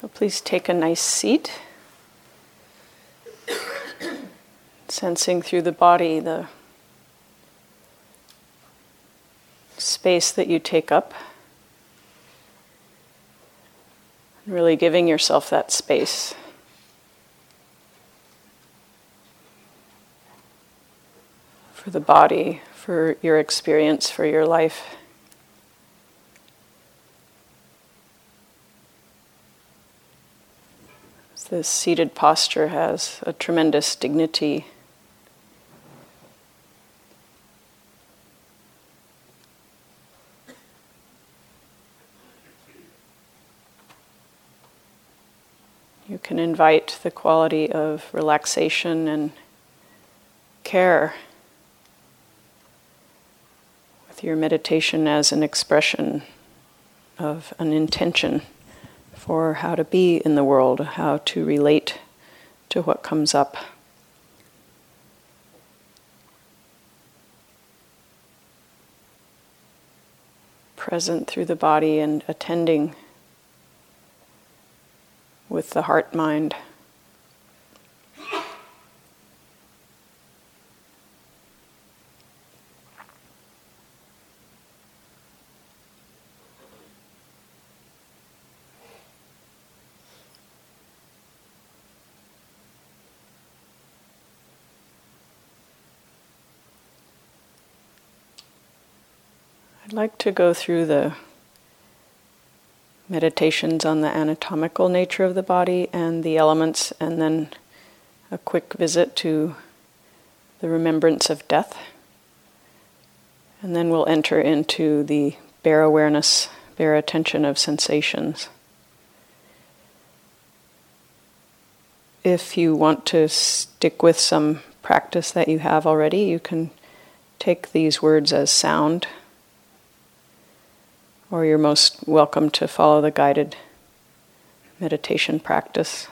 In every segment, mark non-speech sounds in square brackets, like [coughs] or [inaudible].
So please take a nice seat. Sensing through the body the space that you take up. Really giving yourself that space. For the body, for your experience, for your life. This seated posture has a tremendous dignity. You can invite the quality of relaxation and care with your meditation as an expression of an intention for how to be in the world, how to relate to what comes up. Present through the body and attending with the heart mind. Like to go through the meditations on the anatomical nature of the body and the elements, and then a quick visit to the remembrance of death. And then we'll enter into the bare awareness, bare attention of sensations. If you want to stick with some practice that you have already, you can take these words as sound or you're most welcome to follow the guided meditation practice.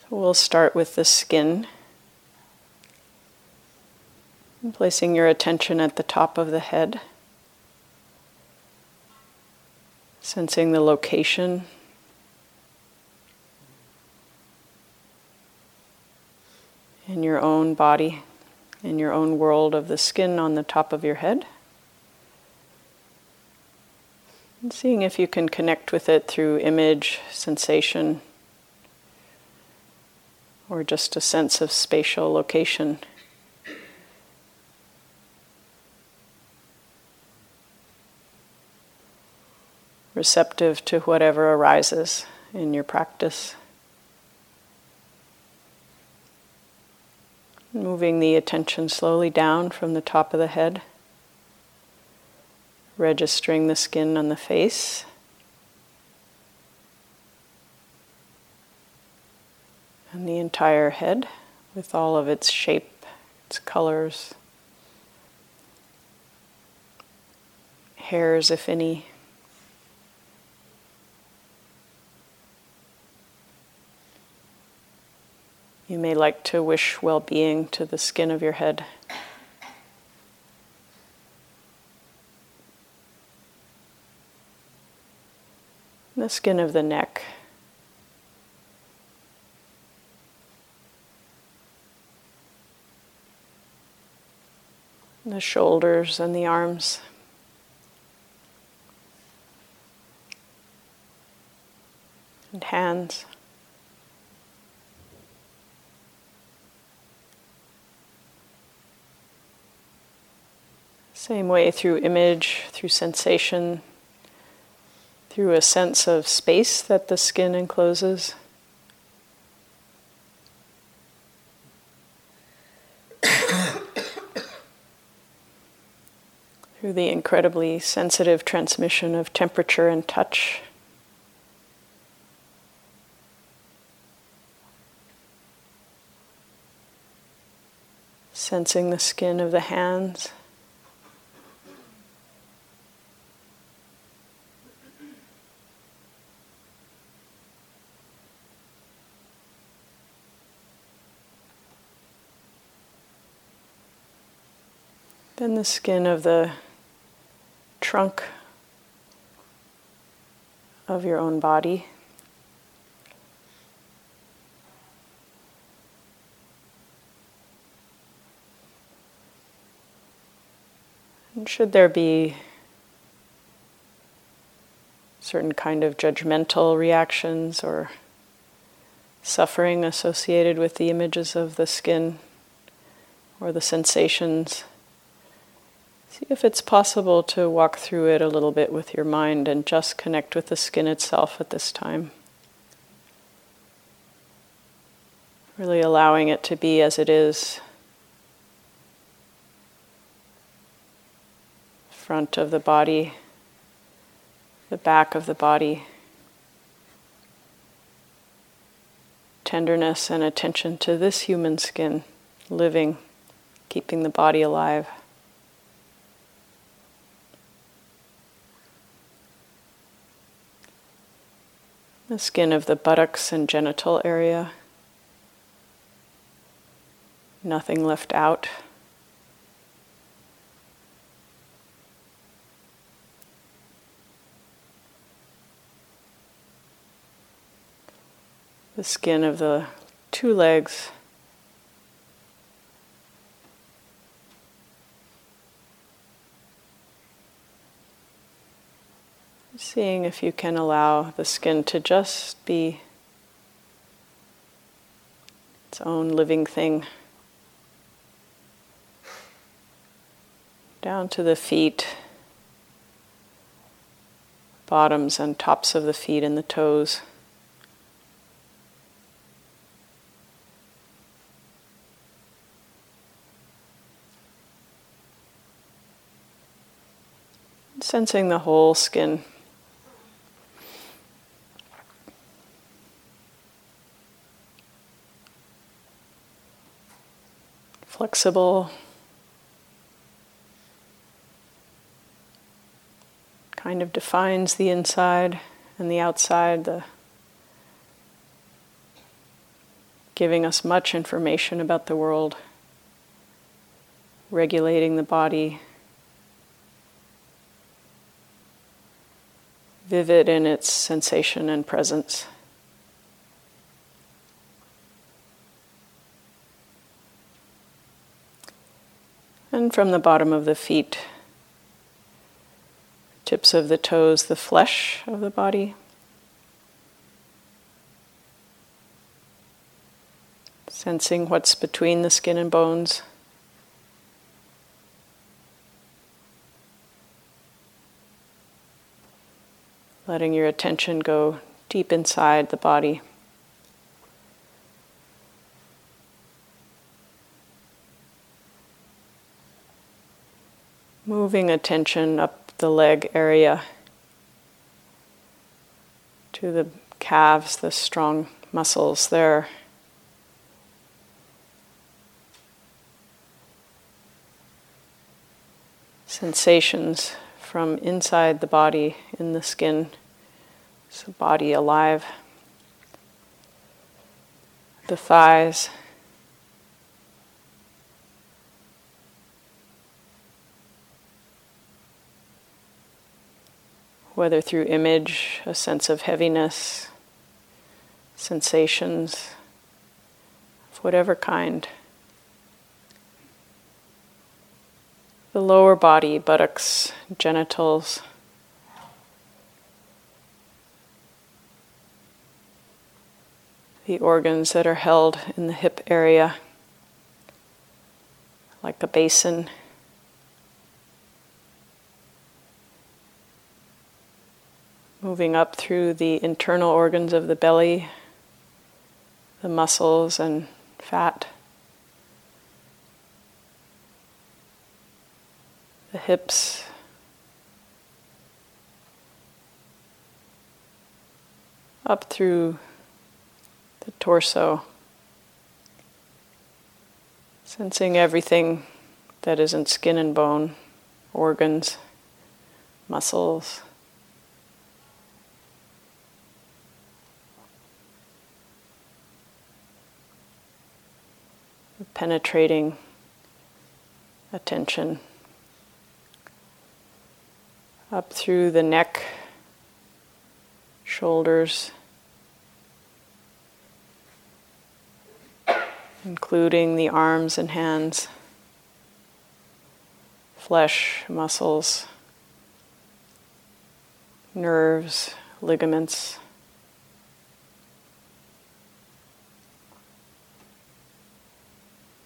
So we'll start with the skin. Placing your attention at the top of the head, sensing the location. In your own body in your own world of the skin on the top of your head. And seeing if you can connect with it through image, sensation, or just a sense of spatial location. Receptive to whatever arises in your practice. Moving the attention slowly down from the top of the head, registering the skin on the face. And the entire head with all of its shape, its colors, hairs, if any. You may like to wish well being to the skin of your head. The skin of the neck. The shoulders and the arms. And hands. Same way through image, through sensation, through a sense of space that the skin encloses. [coughs] through the incredibly sensitive transmission of temperature and touch. Sensing the skin of the hands. Then the skin of the trunk of your own body. And should there be certain kind of judgmental reactions or suffering associated with the images of the skin or the sensations, see if it's possible to walk through it a little bit with your mind and just connect with the skin itself at this time. Really allowing it to be as it is. Front of the body, the back of the body. Tenderness and attention to this human skin, living, keeping the body alive. The skin of the buttocks and genital area. Nothing left out. the skin of the two legs. Seeing if you can allow the skin to just be its own living thing. Down to the feet, bottoms and tops of the feet and the toes. Sensing the whole skin. Flexible. Kind of defines the inside and the outside, the giving us much information about the world, regulating the body. vivid in its sensation and presence. And from the bottom of the feet, tips of the toes, the flesh of the body. Sensing what's between the skin and bones. letting your attention go deep inside the body. Moving attention up the leg area to the calves, the strong muscles there. Sensations from inside the body in the skin. So, body alive. The thighs. Whether through image, a sense of heaviness, sensations of whatever kind. The lower body, buttocks, genitals. the organs that are held in the hip area, like a basin. Moving up through the internal organs of the belly, the muscles and fat, the hips. Up through the torso, sensing everything that isn't skin and bone, organs, muscles. Penetrating attention up through the neck shoulders, including the arms and hands, flesh, muscles, nerves, ligaments.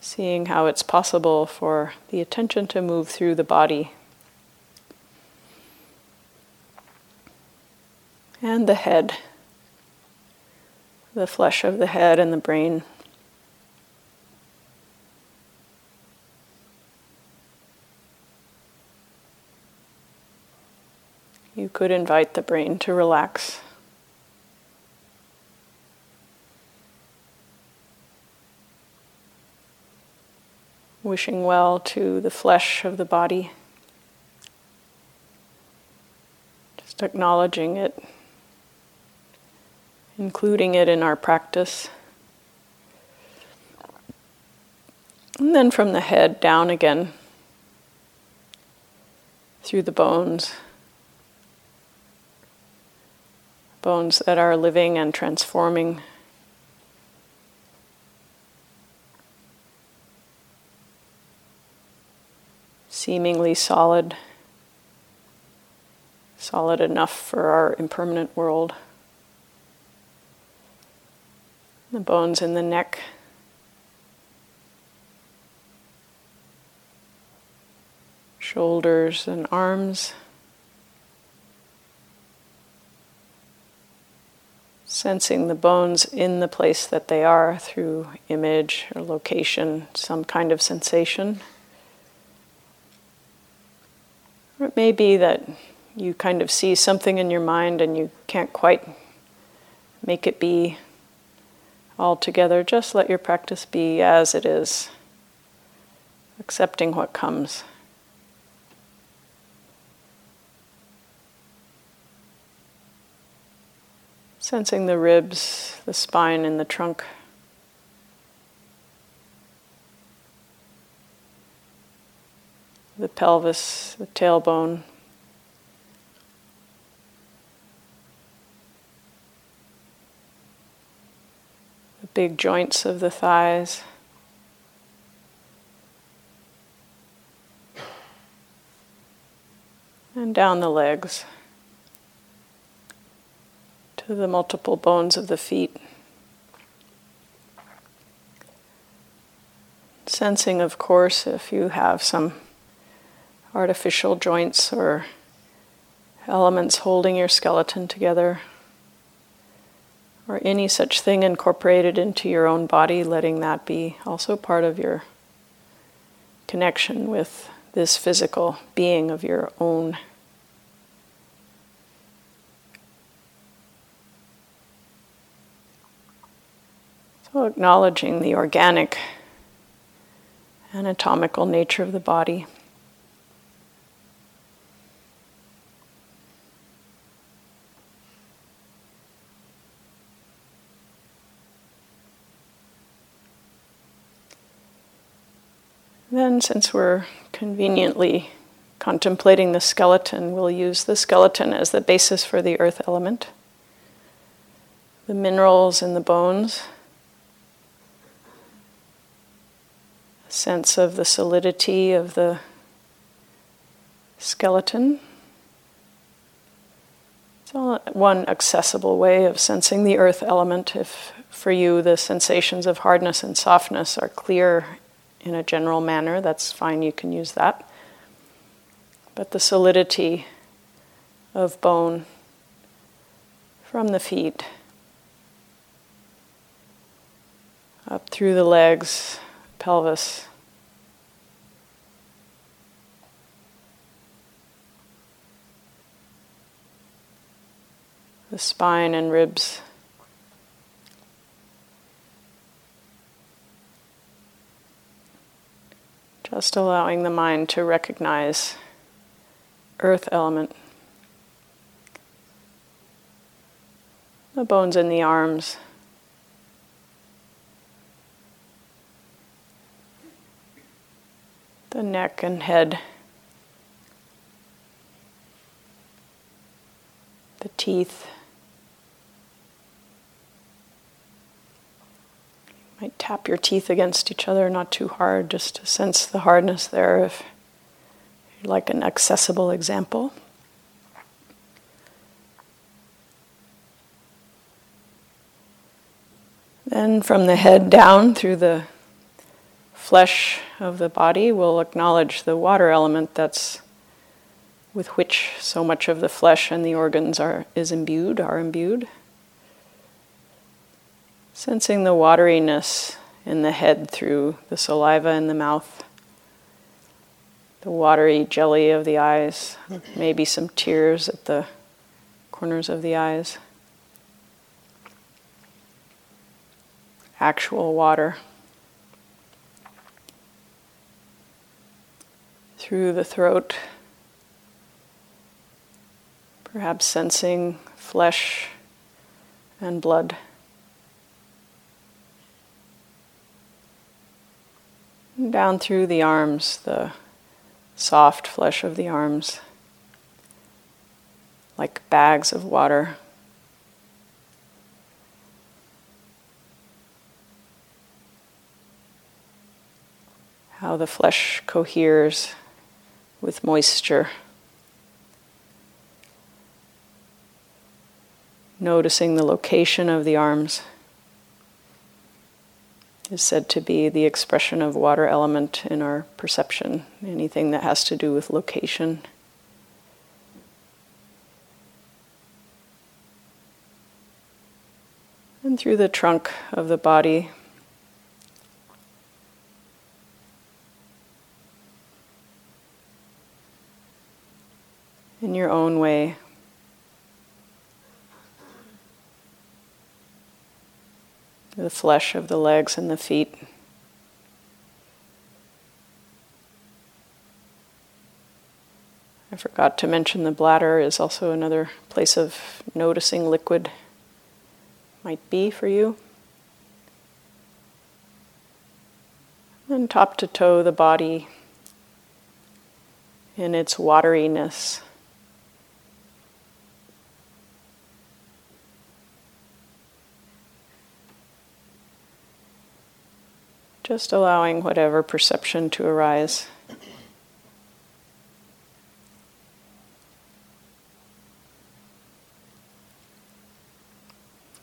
Seeing how it's possible for the attention to move through the body and the head, the flesh of the head and the brain. You could invite the brain to relax. Wishing well to the flesh of the body. Just acknowledging it including it in our practice. And then from the head down again through the bones. Bones that are living and transforming. Seemingly solid, solid enough for our impermanent world. the bones in the neck. Shoulders and arms. Sensing the bones in the place that they are through image or location, some kind of sensation. Or it may be that you kind of see something in your mind and you can't quite make it be all together. just let your practice be as it is, accepting what comes. Sensing the ribs, the spine, and the trunk. The pelvis, the tailbone. The Big joints of the thighs. And down the legs to the multiple bones of the feet. Sensing, of course, if you have some artificial joints or elements holding your skeleton together or any such thing incorporated into your own body, letting that be also part of your connection with this physical being of your own. So, acknowledging the organic, anatomical nature of the body. Since we're conveniently contemplating the skeleton, we'll use the skeleton as the basis for the earth element. The minerals in the bones, a sense of the solidity of the skeleton. It's all one accessible way of sensing the earth element. If for you the sensations of hardness and softness are clear in a general manner, that's fine, you can use that. But the solidity of bone from the feet up through the legs, pelvis. The spine and ribs. Just allowing the mind to recognize earth element. The bones in the arms. The neck and head. The teeth. Might tap your teeth against each other, not too hard, just to sense the hardness there if you like an accessible example. Then from the head down through the flesh of the body, we'll acknowledge the water element that's with which so much of the flesh and the organs are is imbued, are imbued. Sensing the wateriness in the head through the saliva in the mouth, the watery jelly of the eyes, maybe some tears at the corners of the eyes. Actual water. Through the throat, perhaps sensing flesh and blood. Down through the arms, the soft flesh of the arms, like bags of water. How the flesh coheres with moisture. Noticing the location of the arms is said to be the expression of water element in our perception, anything that has to do with location. And through the trunk of the body, in your own way. The flesh of the legs and the feet. I forgot to mention the bladder is also another place of noticing liquid might be for you. And top to toe, the body in its wateriness. Just allowing whatever perception to arise.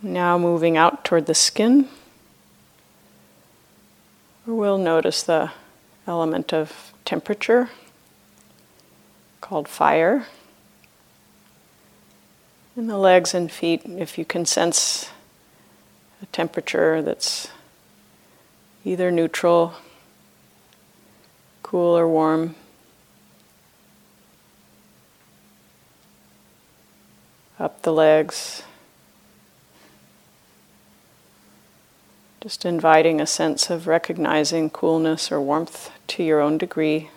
Now moving out toward the skin, we'll notice the element of temperature called fire. In the legs and feet, if you can sense a temperature that's either neutral, cool or warm. Up the legs. Just inviting a sense of recognizing coolness or warmth to your own degree.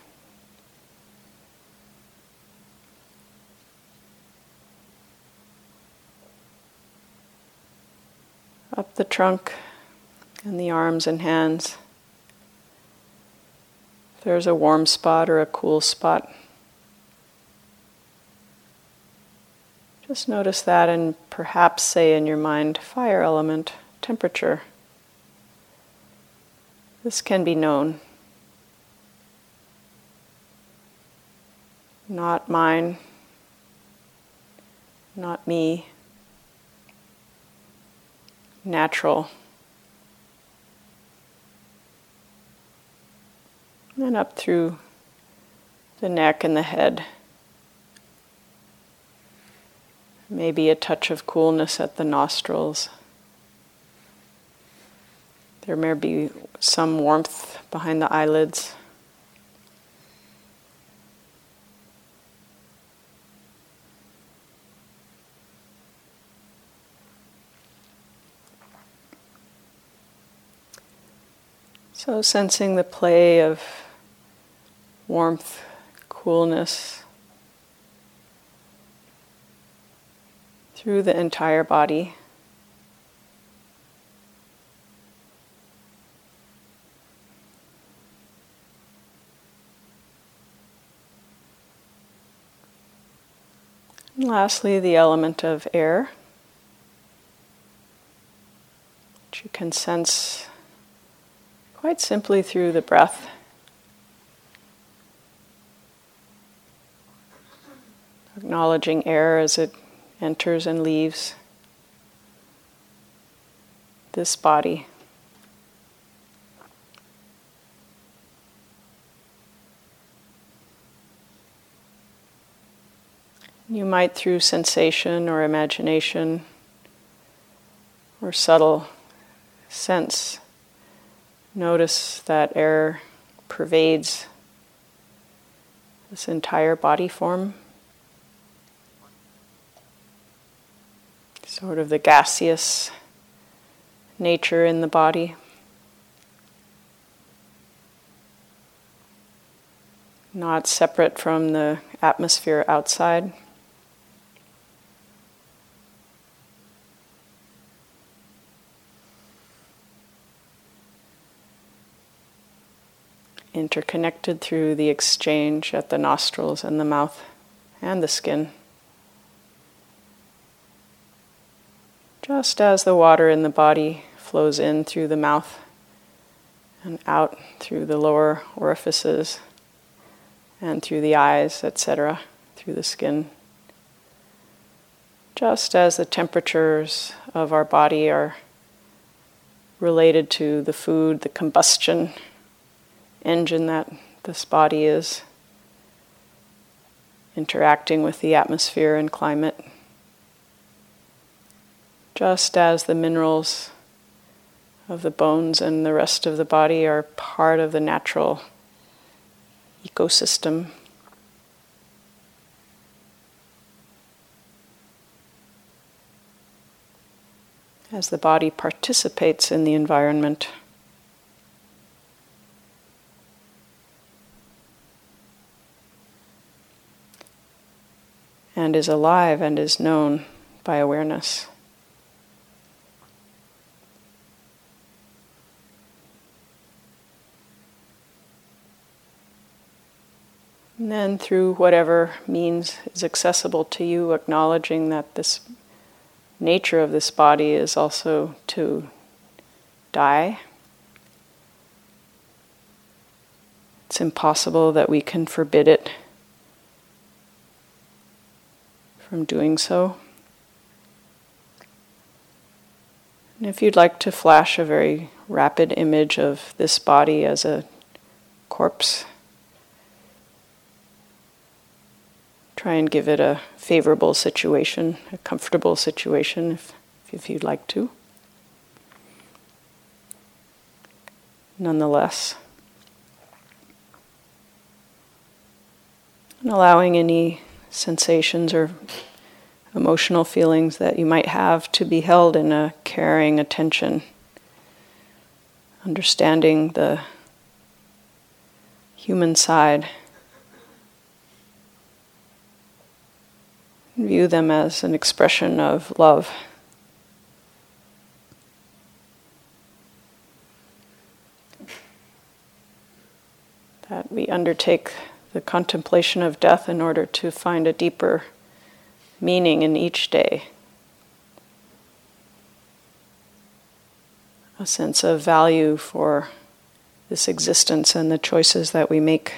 Up the trunk and the arms and hands. If there's a warm spot or a cool spot, just notice that and perhaps say in your mind fire element, temperature. This can be known. Not mine, not me, natural. And up through the neck and the head. Maybe a touch of coolness at the nostrils. There may be some warmth behind the eyelids. So, sensing the play of warmth, coolness through the entire body. And lastly, the element of air, which you can sense quite simply through the breath. Acknowledging air as it enters and leaves this body. You might, through sensation or imagination or subtle sense, notice that air pervades this entire body form. Sort of the gaseous nature in the body. Not separate from the atmosphere outside. interconnected through the exchange at the nostrils and the mouth and the skin. Just as the water in the body flows in through the mouth and out through the lower orifices and through the eyes, etc., through the skin. Just as the temperatures of our body are related to the food, the combustion engine that this body is interacting with the atmosphere and climate. Just as the minerals of the bones and the rest of the body are part of the natural ecosystem. As the body participates in the environment. and is alive and is known by awareness. And then, through whatever means is accessible to you, acknowledging that this nature of this body is also to die. It's impossible that we can forbid it from doing so. And if you'd like to flash a very rapid image of this body as a corpse, try and give it a favorable situation, a comfortable situation, if, if you'd like to. Nonetheless, and allowing any sensations or emotional feelings that you might have to be held in a caring attention, understanding the human side. View them as an expression of love. That we undertake the contemplation of death in order to find a deeper meaning in each day. A sense of value for this existence and the choices that we make.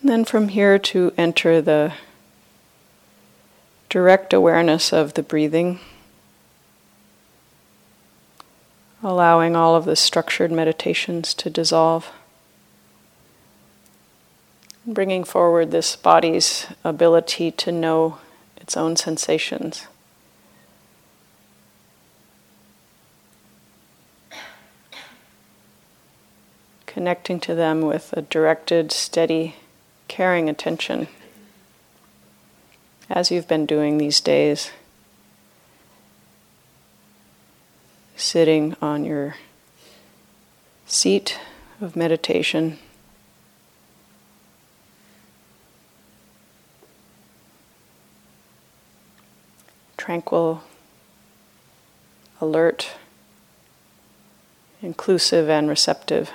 And then from here to enter the direct awareness of the breathing allowing all of the structured meditations to dissolve. Bringing forward this body's ability to know its own sensations. Connecting to them with a directed, steady, caring attention, as you've been doing these days. sitting on your seat of meditation. Tranquil, alert, inclusive, and receptive.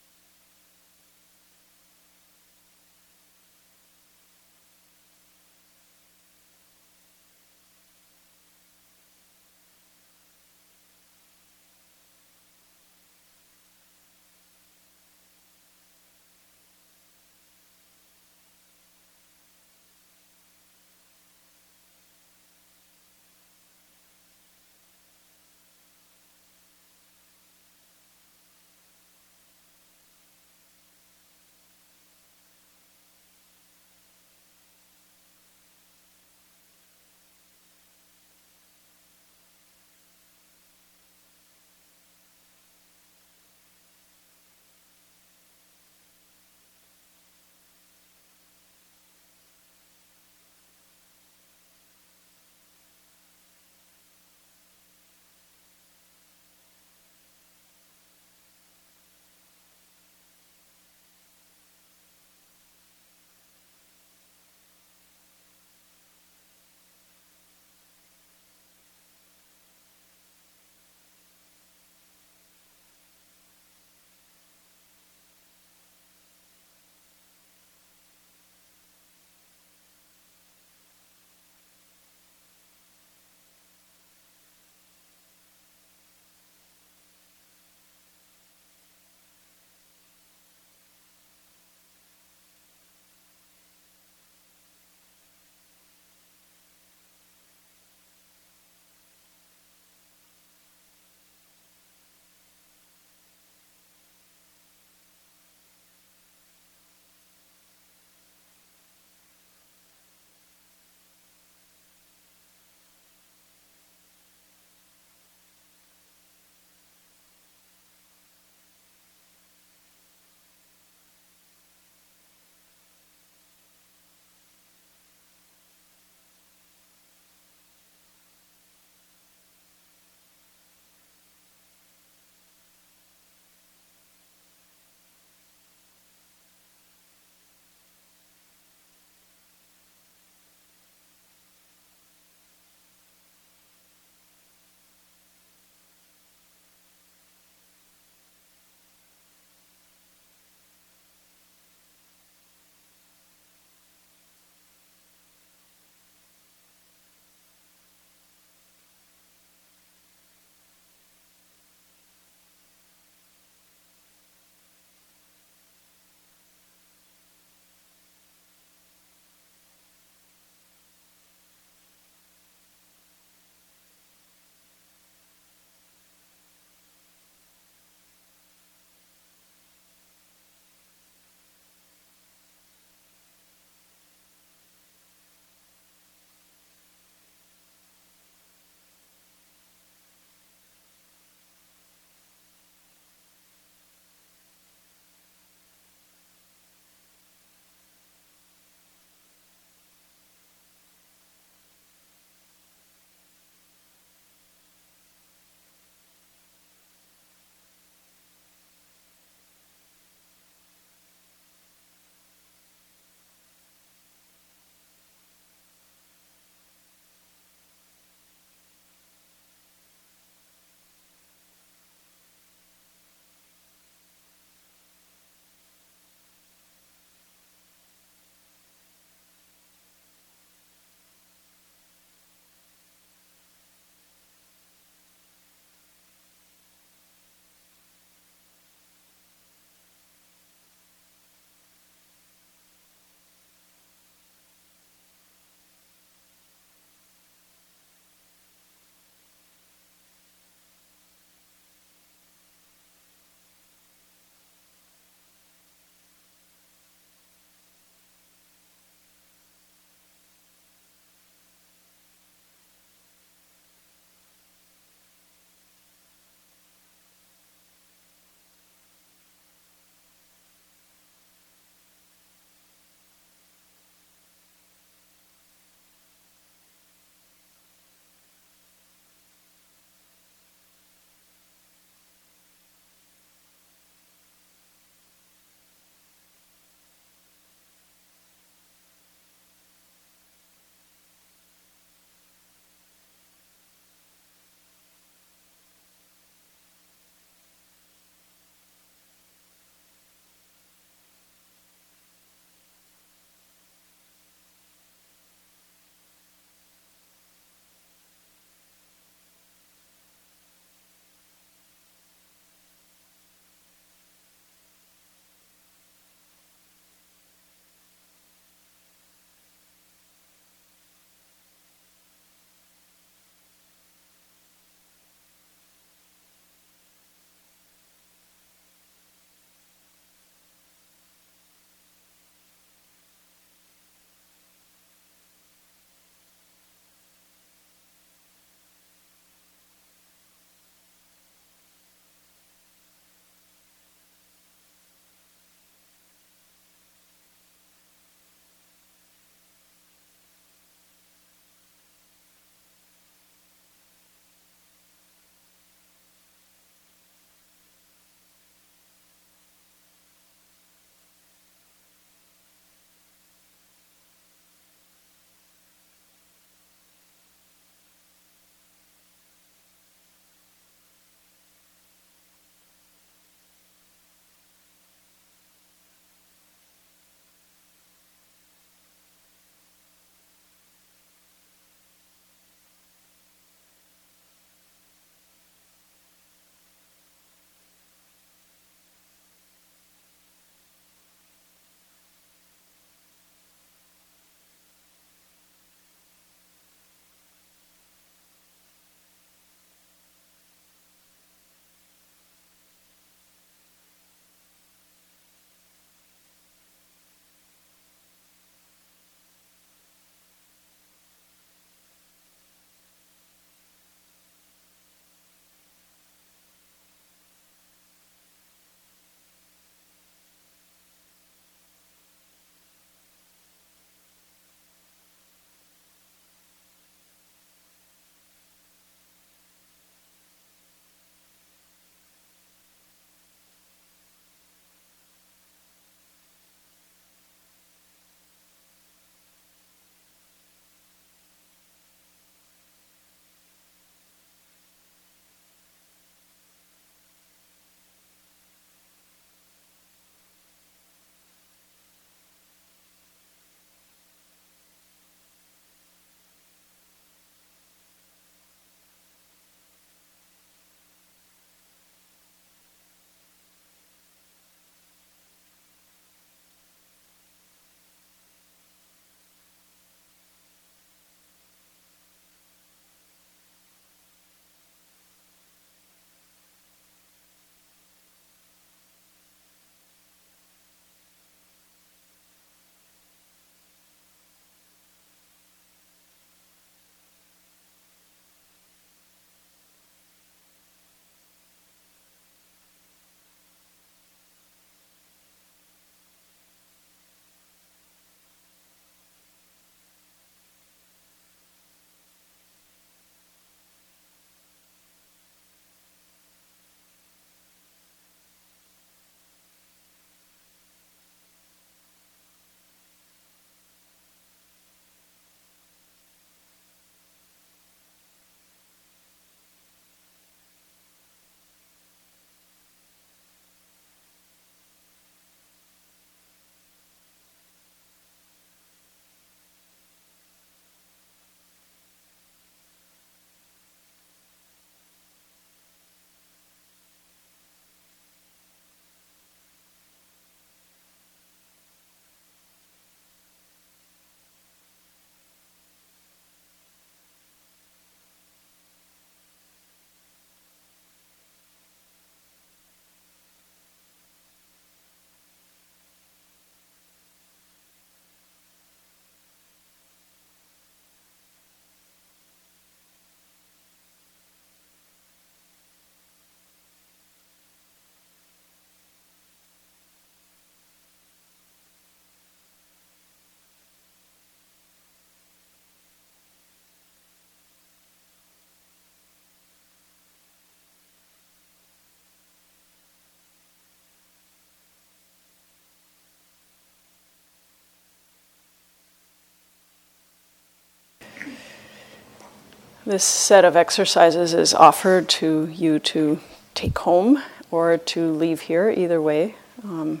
This set of exercises is offered to you to take home or to leave here, either way. Um,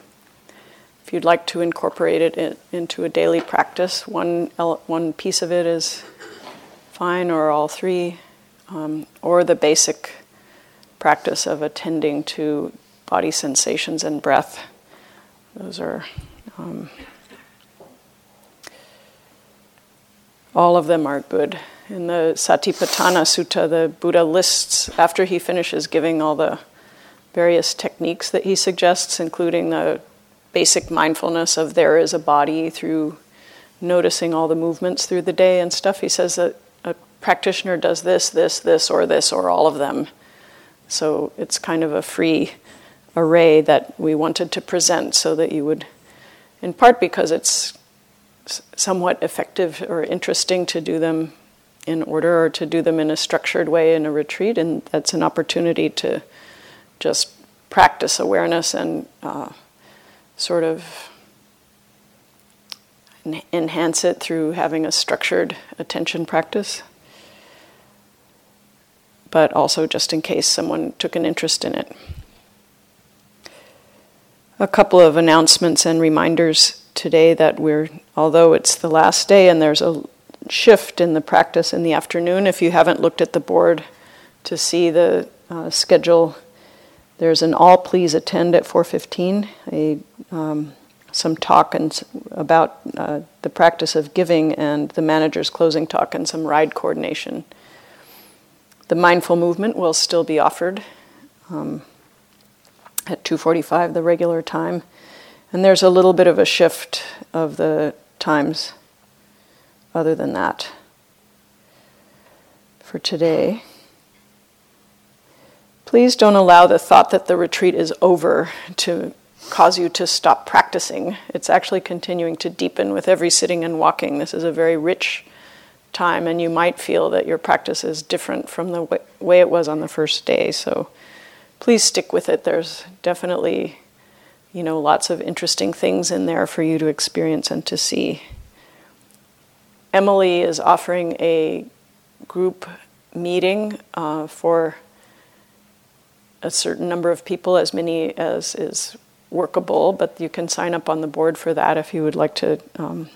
if you'd like to incorporate it in, into a daily practice, one, one piece of it is fine, or all three, um, or the basic practice of attending to body sensations and breath. Those are. Um, all of them are good. In the Satipatthana Sutta, the Buddha lists, after he finishes giving all the various techniques that he suggests, including the basic mindfulness of there is a body through noticing all the movements through the day and stuff. He says that a practitioner does this, this, this, or this, or all of them. So it's kind of a free array that we wanted to present so that you would, in part because it's somewhat effective or interesting to do them in order or to do them in a structured way in a retreat, and that's an opportunity to just practice awareness and uh, sort of enhance it through having a structured attention practice. But also, just in case someone took an interest in it. A couple of announcements and reminders today that we're, although it's the last day and there's a shift in the practice in the afternoon, if you haven't looked at the board to see the uh, schedule there's an all please attend at 4:15, a um, some talk and about uh, the practice of giving and the manager's closing talk and some ride coordination. The mindful movement will still be offered um, at 2:45, the regular time, and there's a little bit of a shift of the times. Other than that, for today. Please don't allow the thought that the retreat is over to cause you to stop practicing. It's actually continuing to deepen with every sitting and walking. This is a very rich time, and you might feel that your practice is different from the way it was on the first day. So please stick with it. There's definitely, you know, lots of interesting things in there for you to experience and to see. Emily is offering a group meeting uh, for a certain number of people, as many as is workable, but you can sign up on the board for that if you would like to um,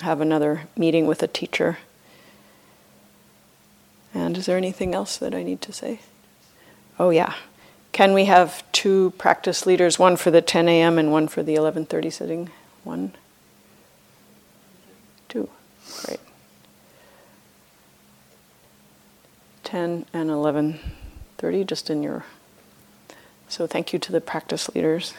have another meeting with a teacher. And is there anything else that I need to say? Oh yeah. Can we have two practice leaders, one for the 10 a.m. and one for the 11:30 sitting? One. Two. Great. 10 and 11:30 just in your so thank you to the practice leaders.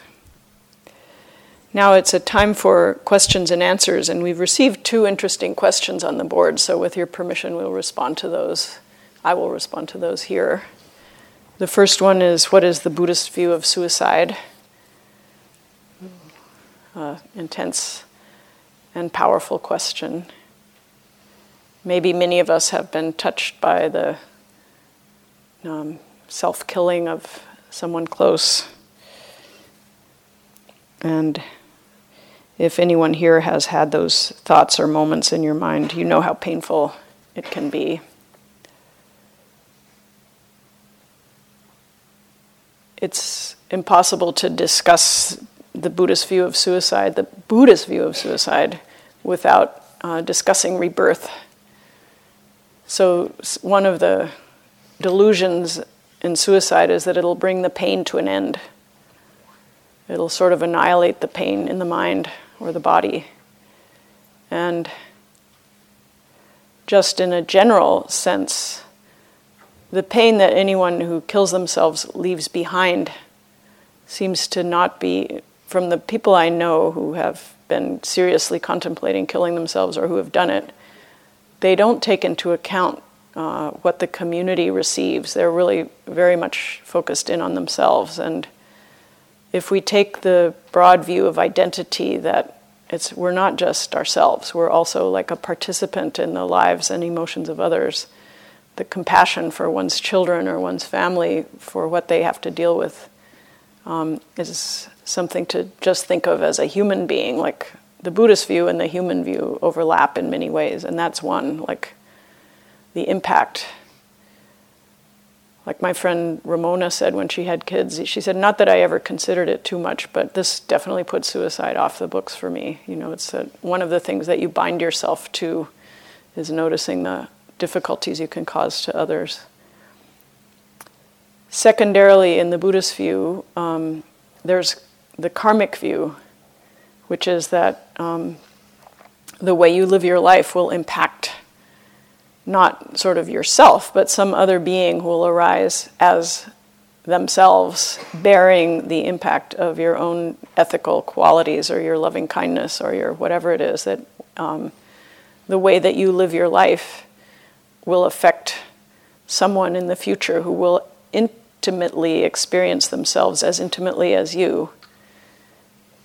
Now it's a time for questions and answers, and we've received two interesting questions on the board, so with your permission, we'll respond to those. I will respond to those here. The first one is What is the Buddhist view of suicide? Uh, intense and powerful question. Maybe many of us have been touched by the um, self killing of someone close. And if anyone here has had those thoughts or moments in your mind, you know how painful it can be. It's impossible to discuss the Buddhist view of suicide, the Buddhist view of suicide, without uh, discussing rebirth. So, one of the delusions in suicide is that it'll bring the pain to an end. It'll sort of annihilate the pain in the mind or the body. And just in a general sense, the pain that anyone who kills themselves leaves behind seems to not be, from the people I know who have been seriously contemplating killing themselves or who have done it, they don't take into account uh, what the community receives. They're really very much focused in on themselves. And if we take the broad view of identity that it's we're not just ourselves, we're also like a participant in the lives and emotions of others. The compassion for one's children or one's family for what they have to deal with um, is something to just think of as a human being. Like the Buddhist view and the human view overlap in many ways, and that's one. Like the impact like my friend Ramona said when she had kids, she said, not that I ever considered it too much, but this definitely put suicide off the books for me. You know, it's a, one of the things that you bind yourself to is noticing the difficulties you can cause to others. Secondarily, in the Buddhist view, um, there's the karmic view, which is that um, the way you live your life will impact not sort of yourself, but some other being who will arise as themselves, bearing the impact of your own ethical qualities or your loving kindness or your whatever it is that um, the way that you live your life will affect someone in the future who will intimately experience themselves as intimately as you.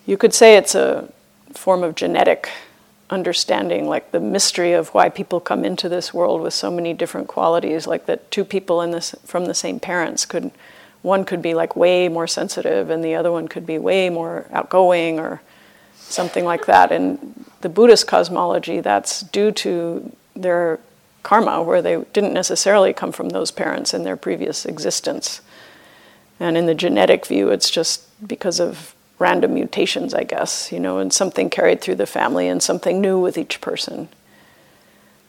You could say it's a form of genetic understanding, like the mystery of why people come into this world with so many different qualities, like that two people in this from the same parents could one could be like way more sensitive and the other one could be way more outgoing or something like that. In the Buddhist cosmology, that's due to their karma, where they didn't necessarily come from those parents in their previous existence. And in the genetic view, it's just because of random mutations, I guess, you know, and something carried through the family and something new with each person.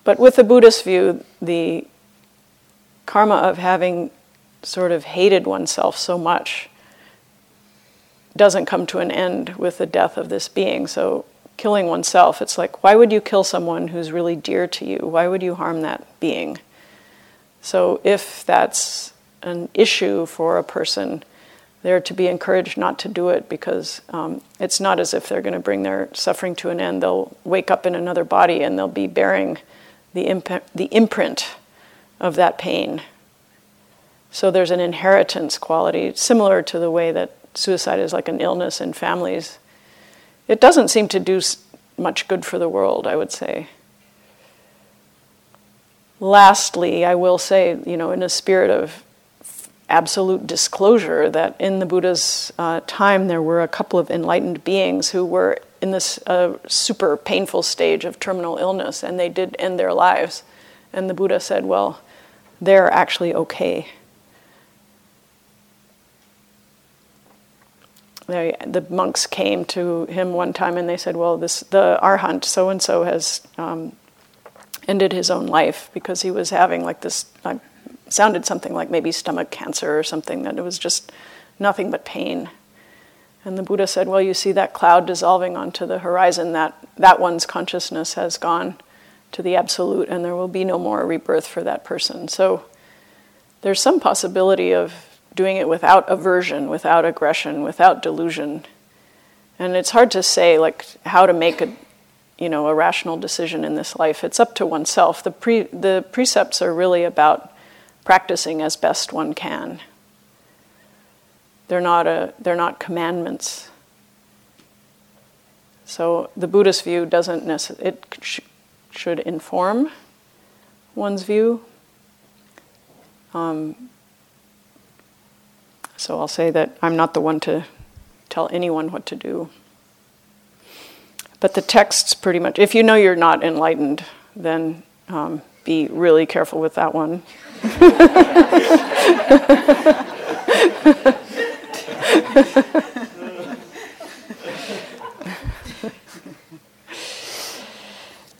But with the Buddhist view, the karma of having sort of hated oneself so much doesn't come to an end with the death of this being. So, killing oneself, it's like, why would you kill someone who's really dear to you? Why would you harm that being? So, if that's an issue for a person, they're to be encouraged not to do it because um, it's not as if they're going to bring their suffering to an end. They'll wake up in another body and they'll be bearing the, imp- the imprint of that pain. So there's an inheritance quality, similar to the way that suicide is like an illness in families. It doesn't seem to do much good for the world, I would say. Lastly, I will say, you know, in a spirit of absolute disclosure that in the Buddha's uh, time there were a couple of enlightened beings who were in this uh, super painful stage of terminal illness and they did end their lives. And the Buddha said, well, they're actually okay. They, the monks came to him one time and they said, well, this, the arhat, so and so, has um, ended his own life because he was having like this. Uh, sounded something like maybe stomach cancer or something, that it was just nothing but pain. And the Buddha said, Well, you see that cloud dissolving onto the horizon, that, that one's consciousness has gone to the absolute, and there will be no more rebirth for that person. So there's some possibility of doing it without aversion, without aggression, without delusion. And it's hard to say like how to make a you know a rational decision in this life. It's up to oneself. The pre, the precepts are really about practicing as best one can. They're not, a, they're not commandments. So the Buddhist view doesn't necessarily, it sh- should inform one's view. Um, so I'll say that I'm not the one to tell anyone what to do. But the text's pretty much, if you know you're not enlightened, then um, be really careful with that one. [laughs]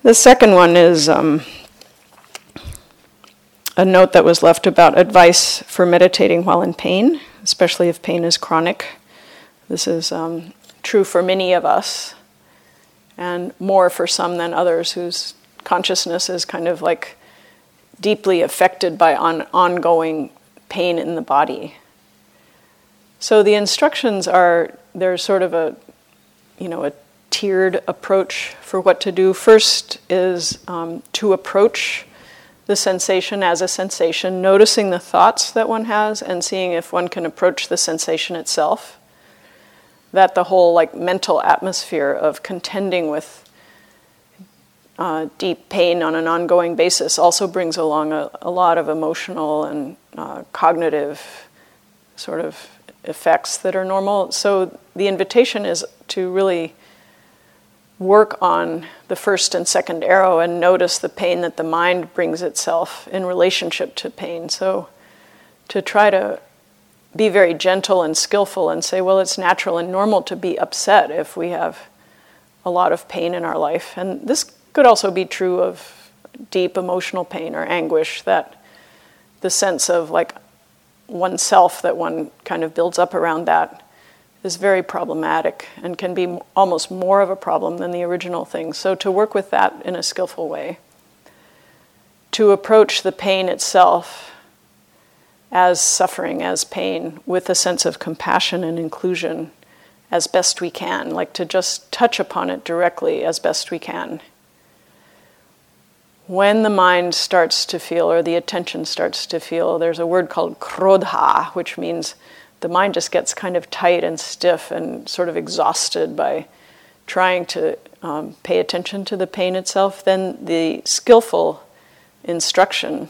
the second one is um, a note that was left about advice for meditating while in pain, especially if pain is chronic. This is um, true for many of us, and more for some than others whose consciousness is kind of like deeply affected by on, ongoing pain in the body. So the instructions are there's sort of a you know a tiered approach for what to do. First is um, to approach the sensation as a sensation, noticing the thoughts that one has and seeing if one can approach the sensation itself. That the whole like mental atmosphere of contending with uh, deep pain on an ongoing basis also brings along a, a lot of emotional and uh, cognitive sort of effects that are normal. So the invitation is to really work on the first and second arrow and notice the pain that the mind brings itself in relationship to pain. So to try to be very gentle and skillful and say, well, it's natural and normal to be upset if we have a lot of pain in our life. And this could also be true of deep emotional pain or anguish, that the sense of like oneself that one kind of builds up around that is very problematic and can be almost more of a problem than the original thing. So, to work with that in a skillful way, to approach the pain itself as suffering, as pain, with a sense of compassion and inclusion as best we can, like to just touch upon it directly as best we can. When the mind starts to feel, or the attention starts to feel, there's a word called krodha, which means the mind just gets kind of tight and stiff and sort of exhausted by trying to um, pay attention to the pain itself, then the skillful instruction,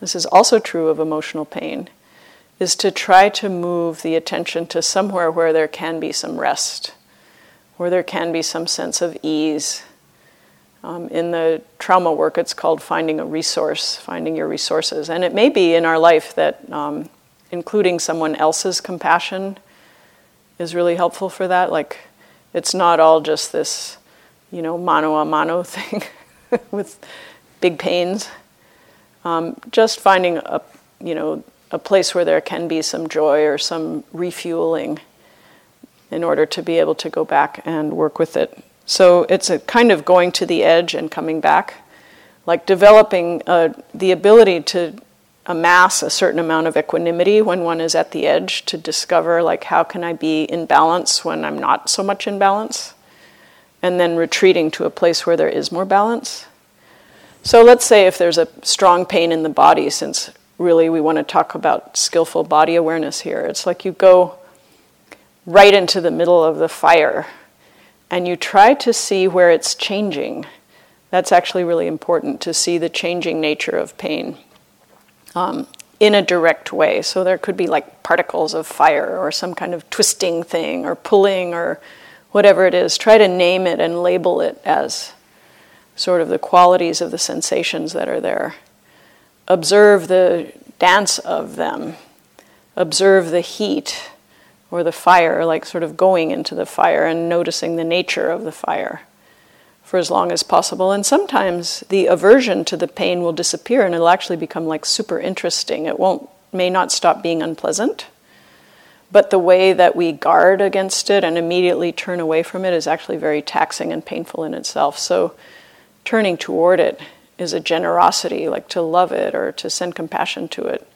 this is also true of emotional pain, is to try to move the attention to somewhere where there can be some rest, where there can be some sense of ease. Um, in the trauma work, it's called finding a resource, finding your resources. And it may be in our life that um, including someone else's compassion is really helpful for that. Like, it's not all just this, you know, mano a mano [laughs] thing with big pains. Um, just finding a, you know, a place where there can be some joy or some refueling in order to be able to go back and work with it. So it's a kind of going to the edge and coming back, like developing uh, the ability to amass a certain amount of equanimity when one is at the edge to discover like how can I be in balance when I'm not so much in balance, and then retreating to a place where there is more balance. So let's say if there's a strong pain in the body, since really we want to talk about skillful body awareness here, it's like you go right into the middle of the fire and you try to see where it's changing. That's actually really important to see the changing nature of pain um, in a direct way. So there could be like particles of fire or some kind of twisting thing or pulling or whatever it is. Try to name it and label it as sort of the qualities of the sensations that are there. Observe the dance of them. Observe the heat or the fire, like sort of going into the fire and noticing the nature of the fire for as long as possible. And sometimes the aversion to the pain will disappear and it'll actually become like super interesting. It won't may not stop being unpleasant. But the way that we guard against it and immediately turn away from it is actually very taxing and painful in itself. So turning toward it is a generosity, like to love it or to send compassion to it.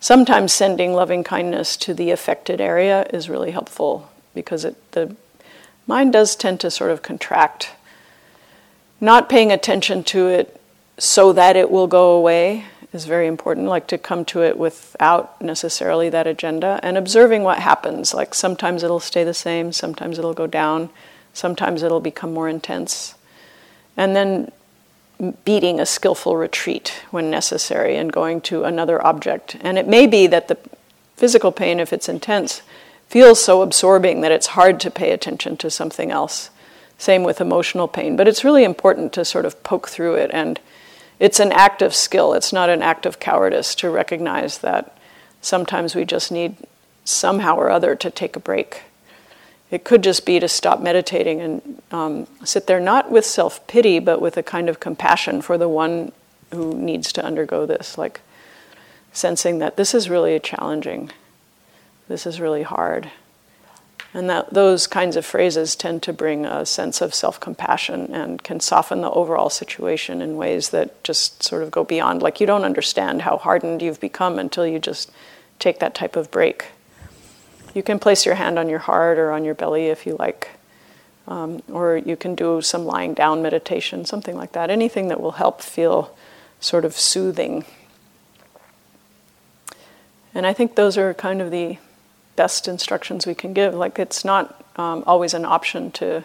Sometimes sending loving kindness to the affected area is really helpful because it, the mind does tend to sort of contract. Not paying attention to it so that it will go away is very important, like to come to it without necessarily that agenda and observing what happens. Like sometimes it'll stay the same, sometimes it'll go down, sometimes it'll become more intense and then beating a skillful retreat when necessary and going to another object. And it may be that the physical pain, if it's intense, feels so absorbing that it's hard to pay attention to something else. Same with emotional pain. But it's really important to sort of poke through it. And it's an act of skill, it's not an act of cowardice to recognize that sometimes we just need somehow or other to take a break. It could just be to stop meditating and um, sit there, not with self pity, but with a kind of compassion for the one who needs to undergo this, like sensing that this is really challenging, this is really hard. And that those kinds of phrases tend to bring a sense of self compassion and can soften the overall situation in ways that just sort of go beyond. Like you don't understand how hardened you've become until you just take that type of break. You can place your hand on your heart or on your belly if you like. Um, or you can do some lying down meditation, something like that. Anything that will help feel sort of soothing. And I think those are kind of the best instructions we can give. Like, it's not um, always an option to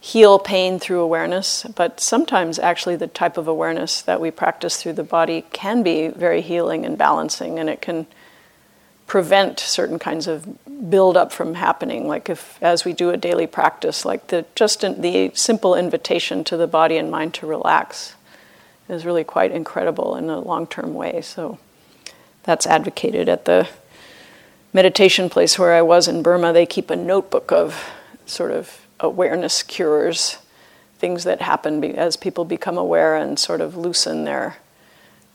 heal pain through awareness, but sometimes actually the type of awareness that we practice through the body can be very healing and balancing, and it can prevent certain kinds of buildup from happening. Like if, as we do a daily practice, like the just in, the simple invitation to the body and mind to relax is really quite incredible in a long-term way. So that's advocated at the meditation place where I was in Burma. They keep a notebook of sort of awareness cures, things that happen as people become aware and sort of loosen their,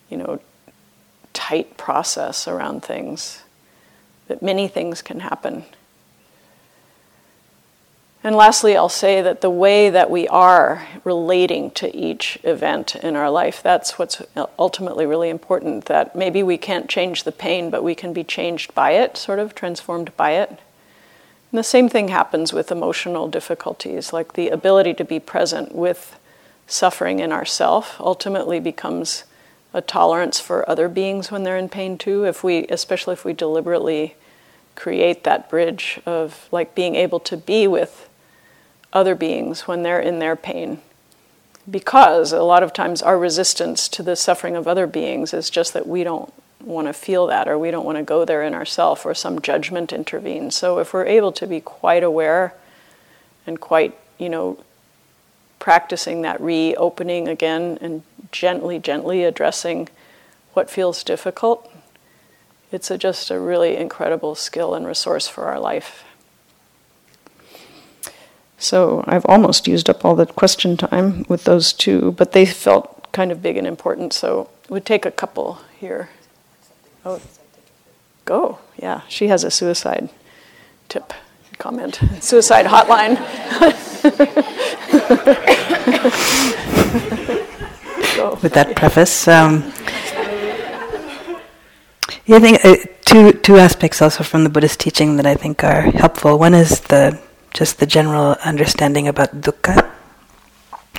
you know, tight process around things. That many things can happen and lastly, I'll say that the way that we are relating to each event in our life, that's what's ultimately really important. That maybe we can't change the pain, but we can be changed by it, sort of transformed by it. And the same thing happens with emotional difficulties, like the ability to be present with suffering in ourself ultimately becomes a tolerance for other beings when they're in pain too, if we especially if we deliberately create that bridge of like being able to be with other beings when they're in their pain. Because a lot of times our resistance to the suffering of other beings is just that we don't want to feel that or we don't want to go there in ourself or some judgment intervenes. So if we're able to be quite aware and quite, you know, practicing that reopening again and gently, gently addressing what feels difficult, it's a, just a really incredible skill and resource for our life. So I've almost used up all the question time with those two, but they felt kind of big and important, so would take a couple here. Oh, go. Yeah, she has a suicide tip comment. Suicide hotline. [laughs] [laughs] With that preface, um, yeah, I think uh, two two aspects also from the Buddhist teaching that I think are helpful. One is the just the general understanding about dukkha.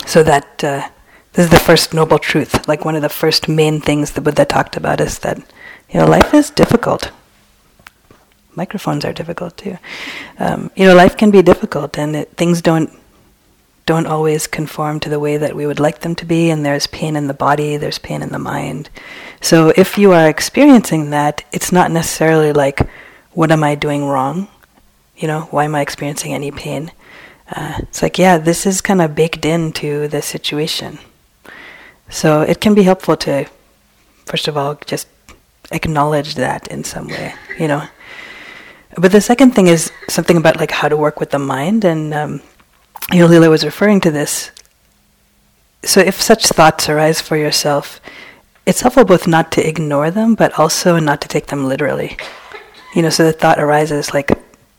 So that uh, this is the first noble truth. Like one of the first main things the Buddha talked about is that you know life is difficult. Microphones are difficult too. Um, you know, life can be difficult, and it, things don't don't always conform to the way that we would like them to be. And there's pain in the body, there's pain in the mind. So if you are experiencing that, it's not necessarily like, "What am I doing wrong?" you know, why am I experiencing any pain? Uh, it's like, yeah, this is kind of baked into the situation. So it can be helpful to, first of all, just acknowledge that in some way, you know. But the second thing is something about like how to work with the mind, and um, you know, was referring to this. So if such thoughts arise for yourself, it's helpful both not to ignore them, but also not to take them literally. You know, so the thought arises like,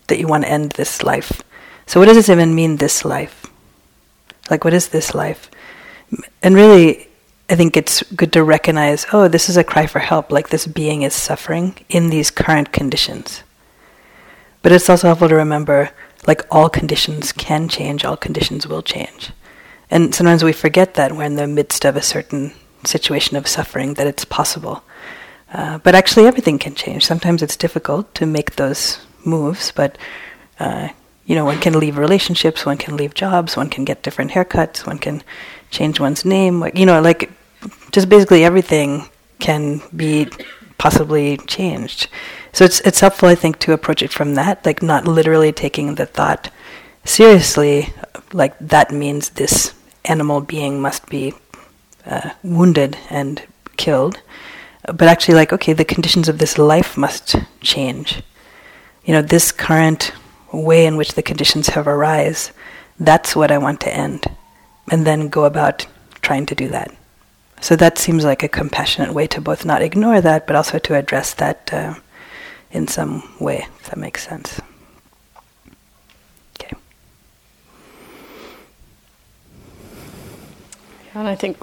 that you want to end this life. So, what does this even mean, this life? Like, what is this life? And really, I think it's good to recognize oh, this is a cry for help, like this being is suffering in these current conditions. But it's also helpful to remember like all conditions can change, all conditions will change. And sometimes we forget that we're in the midst of a certain situation of suffering, that it's possible. Uh, but actually, everything can change. Sometimes it's difficult to make those moves, but uh, you know, one can leave relationships, one can leave jobs, one can get different haircuts, one can change one's name. You know, like just basically everything can be possibly changed. So it's it's helpful, I think, to approach it from that, like not literally taking the thought seriously, like that means this animal being must be uh, wounded and killed, but actually, like okay, the conditions of this life must change you know, this current way in which the conditions have arise, that's what I want to end. And then go about trying to do that. So that seems like a compassionate way to both not ignore that, but also to address that uh, in some way, if that makes sense. Okay. And I think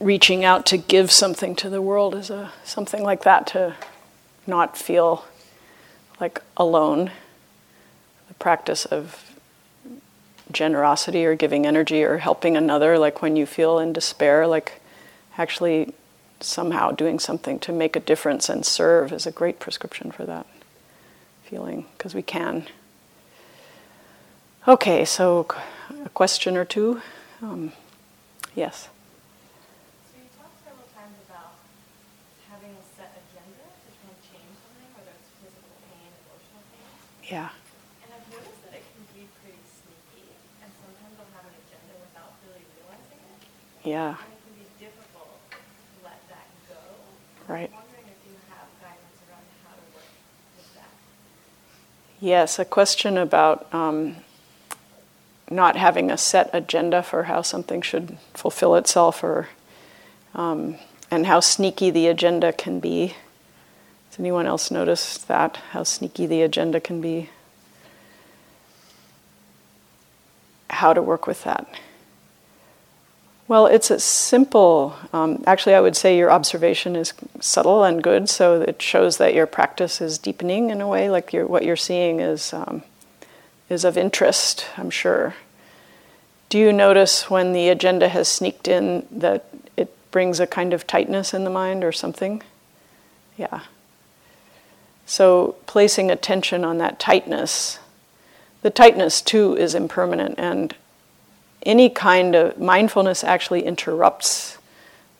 reaching out to give something to the world is a something like that to not feel like alone, the practice of generosity or giving energy or helping another, like when you feel in despair, like actually somehow doing something to make a difference and serve is a great prescription for that feeling, because we can. Okay, so a question or two? Um, yes. Yeah. And I've noticed that it can be pretty sneaky, and sometimes I'll have an agenda without really realizing it. Yeah. And Right. Yes, a question about um, not having a set agenda for how something should fulfill itself, or um, and how sneaky the agenda can be. Has anyone else noticed that? How sneaky the agenda can be? How to work with that? Well, it's a simple, um, actually, I would say your observation is subtle and good, so it shows that your practice is deepening in a way, like you're, what you're seeing is, um, is of interest, I'm sure. Do you notice when the agenda has sneaked in that it brings a kind of tightness in the mind or something? Yeah. So, placing attention on that tightness, the tightness too is impermanent and any kind of mindfulness actually interrupts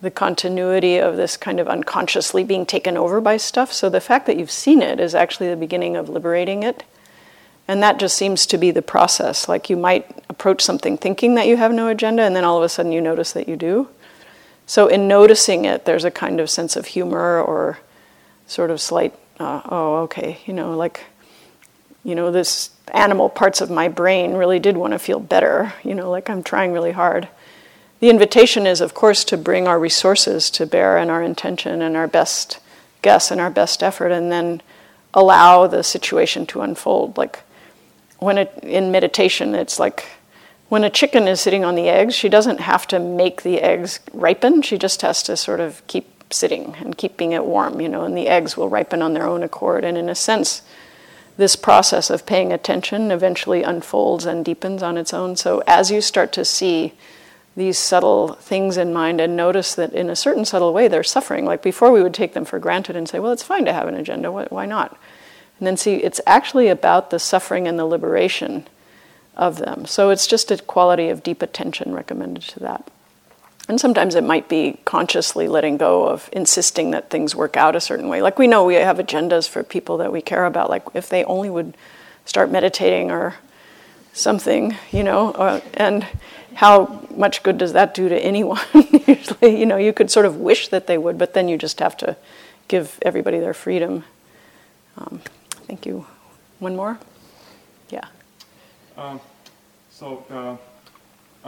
the continuity of this kind of unconsciously being taken over by stuff. So the fact that you've seen it is actually the beginning of liberating it. And that just seems to be the process. Like you might approach something thinking that you have no agenda, and then all of a sudden you notice that you do. So in noticing it, there's a kind of sense of humor or sort of slight, uh, oh, okay, you know, like you know, this animal parts of my brain really did want to feel better, you know, like I'm trying really hard. The invitation is, of course, to bring our resources to bear and our intention and our best guess and our best effort, and then allow the situation to unfold. Like when it, in meditation, it's like when a chicken is sitting on the eggs, she doesn't have to make the eggs ripen, she just has to sort of keep sitting and keeping it warm, you know, and the eggs will ripen on their own accord. And in a sense, this process of paying attention eventually unfolds and deepens on its own. So as you start to see these subtle things in mind and notice that in a certain subtle way they're suffering, like before we would take them for granted and say, well, it's fine to have an agenda, why not? And then see, it's actually about the suffering and the liberation of them. So it's just a quality of deep attention recommended to that. And sometimes it might be consciously letting go of insisting that things work out a certain way. Like we know we have agendas for people that we care about. Like if they only would start meditating or something, you know, uh, and how much good does that do to anyone? [laughs] Usually, you know, you could sort of wish that they would, but then you just have to give everybody their freedom. Um, thank you. One more? Yeah. Um, so, uh,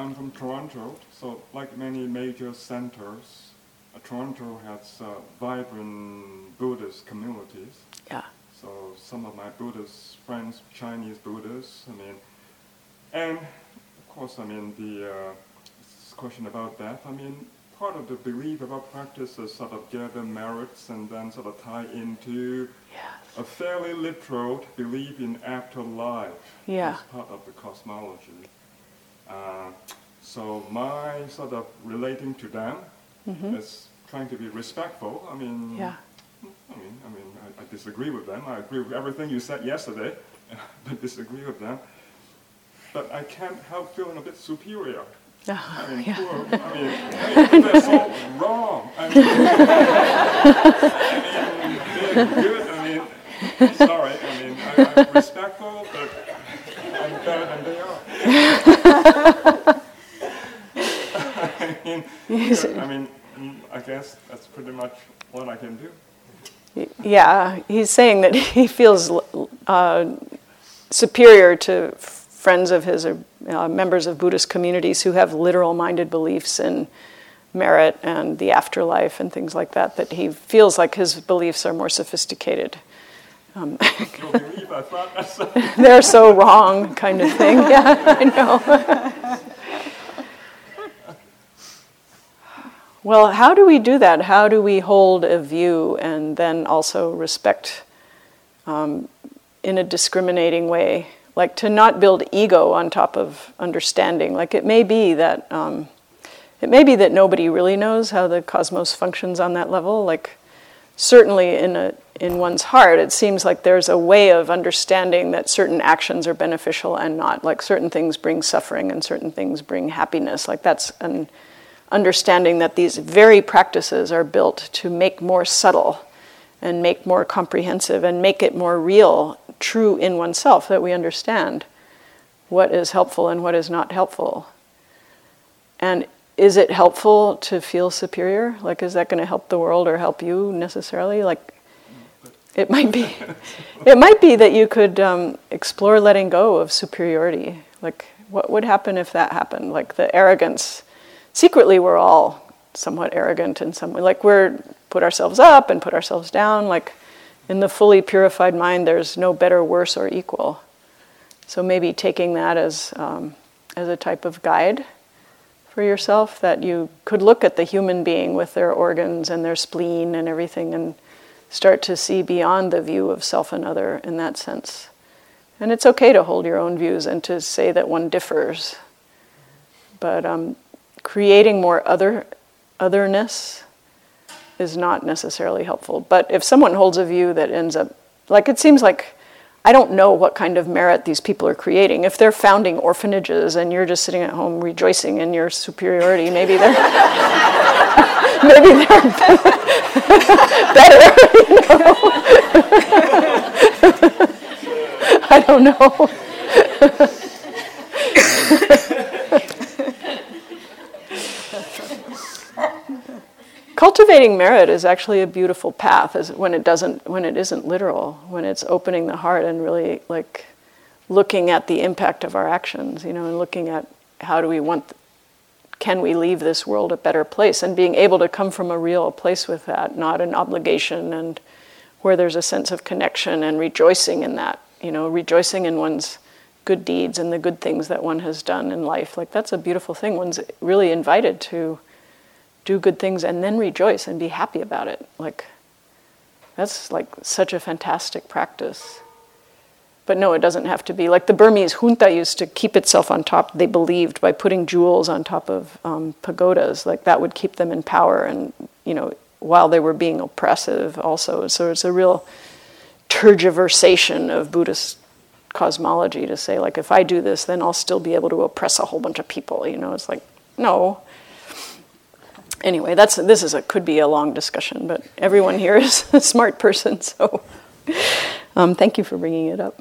I'm from Toronto, so like many major centers, uh, Toronto has uh, vibrant Buddhist communities. Yeah. So some of my Buddhist friends, Chinese Buddhists, I mean, and of course, I mean the uh, question about death. I mean, part of the belief about practice is sort of gather merits and then sort of tie into yes. a fairly literal belief in afterlife yeah. as part of the cosmology. Uh, so my sort of relating to them mm-hmm. is trying to be respectful. I mean, yeah. I mean, I mean, I, I, disagree with them. I agree with everything you said yesterday, [laughs] but disagree with them. But I can't help feeling a bit superior. Oh, I mean, yeah. poor, I mean, I they're so wrong. I mean, [laughs] I mean, they're good. I mean, sorry. I mean, I, but I'm better than they are. I mean, I mean, I guess that's pretty much what I can do. Yeah, he's saying that he feels uh, superior to friends of his or uh, members of Buddhist communities who have literal minded beliefs in merit and the afterlife and things like that, that he feels like his beliefs are more sophisticated. Um, [laughs] they're so wrong, kind of thing. [laughs] Yeah, I know. well, how do we do that? How do we hold a view and then also respect um, in a discriminating way? Like to not build ego on top of understanding. Like it may be that um, it may be that nobody really knows how the cosmos functions on that level. Like certainly in a in one's heart, it seems like there's a way of understanding that certain actions are beneficial and not. Like certain things bring suffering and certain things bring happiness. Like that's an understanding that these very practices are built to make more subtle and make more comprehensive and make it more real, true in oneself, that we understand what is helpful and what is not helpful. And is it helpful to feel superior? Like, is that going to help the world or help you necessarily? Like, it might be, it might be that you could um, explore letting go of superiority. Like, what would happen if that happened? Like the arrogance. Secretly, we're all somewhat arrogant in some way. Like we're put ourselves up and put ourselves down. Like in the fully purified mind, there's no better, worse, or equal. So maybe taking that as um, as a type of guide for yourself, that you could look at the human being with their organs and their spleen and everything, and start to see beyond the view of self and other in that sense. And it's okay to hold your own views and to say that one differs. But um, creating more other otherness is not necessarily helpful. But if someone holds a view that ends up, like it seems like, I don't know what kind of merit these people are creating. If they're founding orphanages and you're just sitting at home rejoicing in your superiority, maybe they're [laughs] maybe [laughs] they're better. You know? I don't know. Cultivating merit is actually a beautiful path as when it doesn't when it isn't literal, when it's opening the heart and really like looking at the impact of our actions, you know, and looking at how do we want can we leave this world a better place and being able to come from a real place with that, not an obligation and where there's a sense of connection and rejoicing in that you know, rejoicing in one's good deeds and the good things that one has done in life. Like that's a beautiful thing. One's really invited to do good things and then rejoice and be happy about it. Like that's like such a fantastic practice. But no, it doesn't have to be. Like the Burmese junta used to keep itself on top, they believed, by putting jewels on top of um, pagodas. Like that would keep them in power and, you know, while they were being oppressive also. So it's a real tergiversation of Buddhist cosmology to say, like, if I do this, then I'll still be able to oppress a whole bunch of people. You know, it's like, no. Anyway, that's this is a could be a long discussion, but everyone here is [laughs] a smart person, so um, thank you for bringing it up.